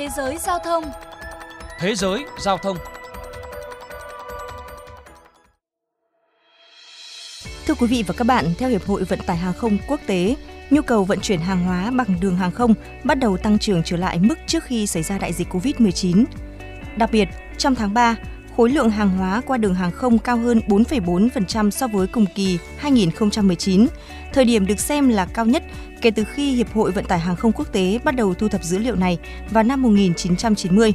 Thế giới giao thông Thế giới giao thông Thưa quý vị và các bạn, theo Hiệp hội Vận tải Hàng không Quốc tế, nhu cầu vận chuyển hàng hóa bằng đường hàng không bắt đầu tăng trưởng trở lại mức trước khi xảy ra đại dịch COVID-19. Đặc biệt, trong tháng 3, khối lượng hàng hóa qua đường hàng không cao hơn 4,4% so với cùng kỳ 2019, thời điểm được xem là cao nhất kể từ khi Hiệp hội Vận tải Hàng không Quốc tế bắt đầu thu thập dữ liệu này vào năm 1990.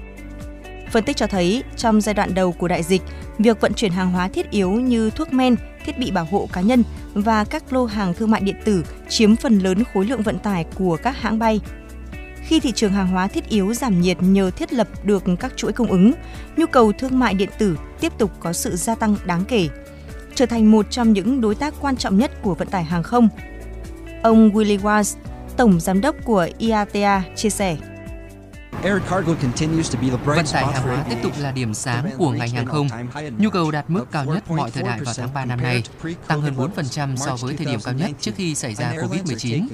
Phân tích cho thấy, trong giai đoạn đầu của đại dịch, việc vận chuyển hàng hóa thiết yếu như thuốc men, thiết bị bảo hộ cá nhân và các lô hàng thương mại điện tử chiếm phần lớn khối lượng vận tải của các hãng bay. Khi thị trường hàng hóa thiết yếu giảm nhiệt nhờ thiết lập được các chuỗi cung ứng, nhu cầu thương mại điện tử tiếp tục có sự gia tăng đáng kể, trở thành một trong những đối tác quan trọng nhất của vận tải hàng không. Ông Willie Wise, Tổng Giám đốc của IATA, chia sẻ. Vận tải hàng hóa tiếp tục là điểm sáng của ngành hàng không. Nhu cầu đạt mức cao nhất mọi thời đại vào tháng 3 năm nay, tăng hơn 4% so với thời điểm cao nhất trước khi xảy ra Covid-19.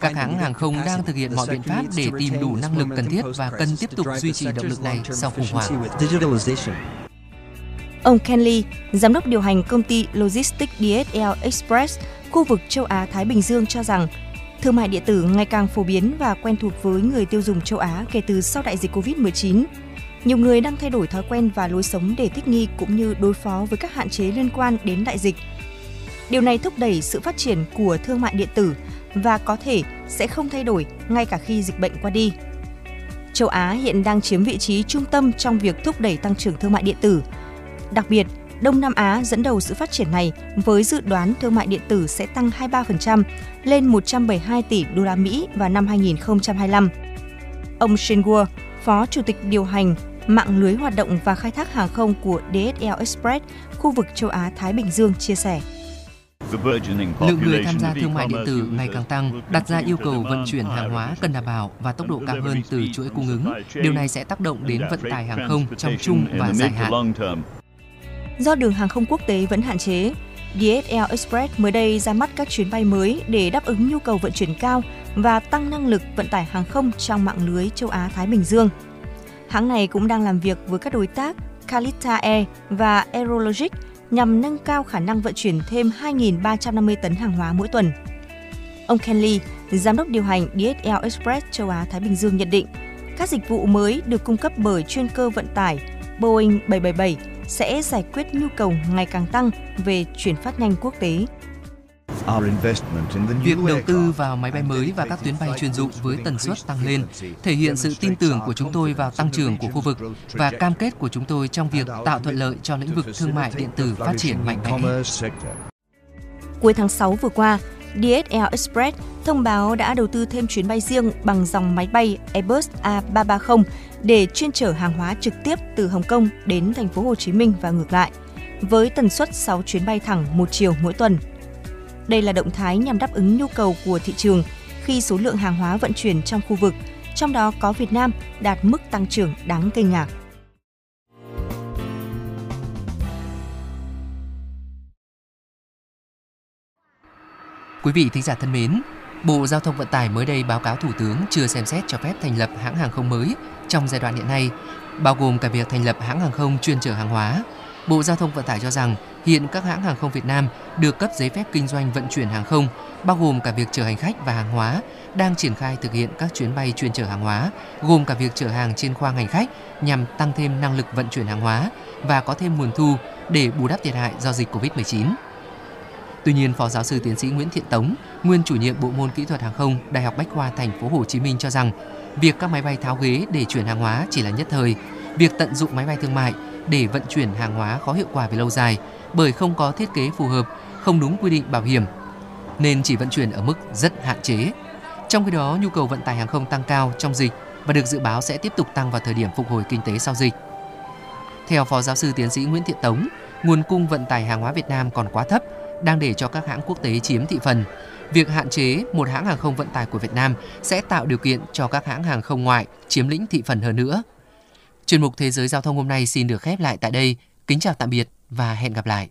Các hãng hàng không đang thực hiện mọi biện pháp để tìm đủ năng lực cần thiết và cần tiếp tục duy trì động lực này sau khủng hoảng. Ông Ken Lee, giám đốc điều hành công ty Logistics DSL Express, khu vực châu Á-Thái Bình Dương cho rằng Thương mại điện tử ngày càng phổ biến và quen thuộc với người tiêu dùng châu Á kể từ sau đại dịch Covid-19. Nhiều người đang thay đổi thói quen và lối sống để thích nghi cũng như đối phó với các hạn chế liên quan đến đại dịch. Điều này thúc đẩy sự phát triển của thương mại điện tử và có thể sẽ không thay đổi ngay cả khi dịch bệnh qua đi. Châu Á hiện đang chiếm vị trí trung tâm trong việc thúc đẩy tăng trưởng thương mại điện tử. Đặc biệt, Đông Nam Á dẫn đầu sự phát triển này với dự đoán thương mại điện tử sẽ tăng 23% lên 172 tỷ đô la Mỹ vào năm 2025. Ông Shin Guo, Phó Chủ tịch điều hành mạng lưới hoạt động và khai thác hàng không của DSL Express, khu vực châu Á Thái Bình Dương chia sẻ. Lượng người tham gia thương mại điện tử ngày càng tăng, đặt ra yêu cầu vận chuyển hàng hóa cần đảm bảo và tốc độ cao hơn từ chuỗi cung ứng. Điều này sẽ tác động đến vận tải hàng không trong chung và dài hạn. Do đường hàng không quốc tế vẫn hạn chế, DHL Express mới đây ra mắt các chuyến bay mới để đáp ứng nhu cầu vận chuyển cao và tăng năng lực vận tải hàng không trong mạng lưới châu Á-Thái Bình Dương. Hãng này cũng đang làm việc với các đối tác Kalita Air và Aerologic nhằm nâng cao khả năng vận chuyển thêm 2.350 tấn hàng hóa mỗi tuần. Ông Kenley, giám đốc điều hành DHL Express châu Á-Thái Bình Dương nhận định, các dịch vụ mới được cung cấp bởi chuyên cơ vận tải Boeing 777 sẽ giải quyết nhu cầu ngày càng tăng về chuyển phát nhanh quốc tế. Việc đầu tư vào máy bay mới và các tuyến bay chuyên dụng với tần suất tăng lên thể hiện sự tin tưởng của chúng tôi vào tăng trưởng của khu vực và cam kết của chúng tôi trong việc tạo thuận lợi cho lĩnh vực thương mại điện tử phát triển mạnh mẽ. Cuối tháng 6 vừa qua, DSL Express thông báo đã đầu tư thêm chuyến bay riêng bằng dòng máy bay Airbus A330 để chuyên chở hàng hóa trực tiếp từ Hồng Kông đến thành phố Hồ Chí Minh và ngược lại, với tần suất 6 chuyến bay thẳng một chiều mỗi tuần. Đây là động thái nhằm đáp ứng nhu cầu của thị trường khi số lượng hàng hóa vận chuyển trong khu vực, trong đó có Việt Nam, đạt mức tăng trưởng đáng kinh ngạc. Quý vị thính giả thân mến, Bộ Giao thông Vận tải mới đây báo cáo Thủ tướng chưa xem xét cho phép thành lập hãng hàng không mới trong giai đoạn hiện nay, bao gồm cả việc thành lập hãng hàng không chuyên chở hàng hóa. Bộ Giao thông Vận tải cho rằng hiện các hãng hàng không Việt Nam được cấp giấy phép kinh doanh vận chuyển hàng không, bao gồm cả việc chở hành khách và hàng hóa, đang triển khai thực hiện các chuyến bay chuyên chở hàng hóa, gồm cả việc chở hàng trên khoang hành khách nhằm tăng thêm năng lực vận chuyển hàng hóa và có thêm nguồn thu để bù đắp thiệt hại do dịch Covid-19. Tuy nhiên, Phó giáo sư tiến sĩ Nguyễn Thiện Tống, nguyên chủ nhiệm bộ môn kỹ thuật hàng không Đại học Bách khoa Thành phố Hồ Chí Minh cho rằng, việc các máy bay tháo ghế để chuyển hàng hóa chỉ là nhất thời, việc tận dụng máy bay thương mại để vận chuyển hàng hóa khó hiệu quả về lâu dài bởi không có thiết kế phù hợp, không đúng quy định bảo hiểm nên chỉ vận chuyển ở mức rất hạn chế. Trong khi đó, nhu cầu vận tải hàng không tăng cao trong dịch và được dự báo sẽ tiếp tục tăng vào thời điểm phục hồi kinh tế sau dịch. Theo Phó giáo sư tiến sĩ Nguyễn Thiện Tống, nguồn cung vận tải hàng hóa Việt Nam còn quá thấp đang để cho các hãng quốc tế chiếm thị phần. Việc hạn chế một hãng hàng không vận tải của Việt Nam sẽ tạo điều kiện cho các hãng hàng không ngoại chiếm lĩnh thị phần hơn nữa. Chuyên mục Thế giới Giao thông hôm nay xin được khép lại tại đây. Kính chào tạm biệt và hẹn gặp lại.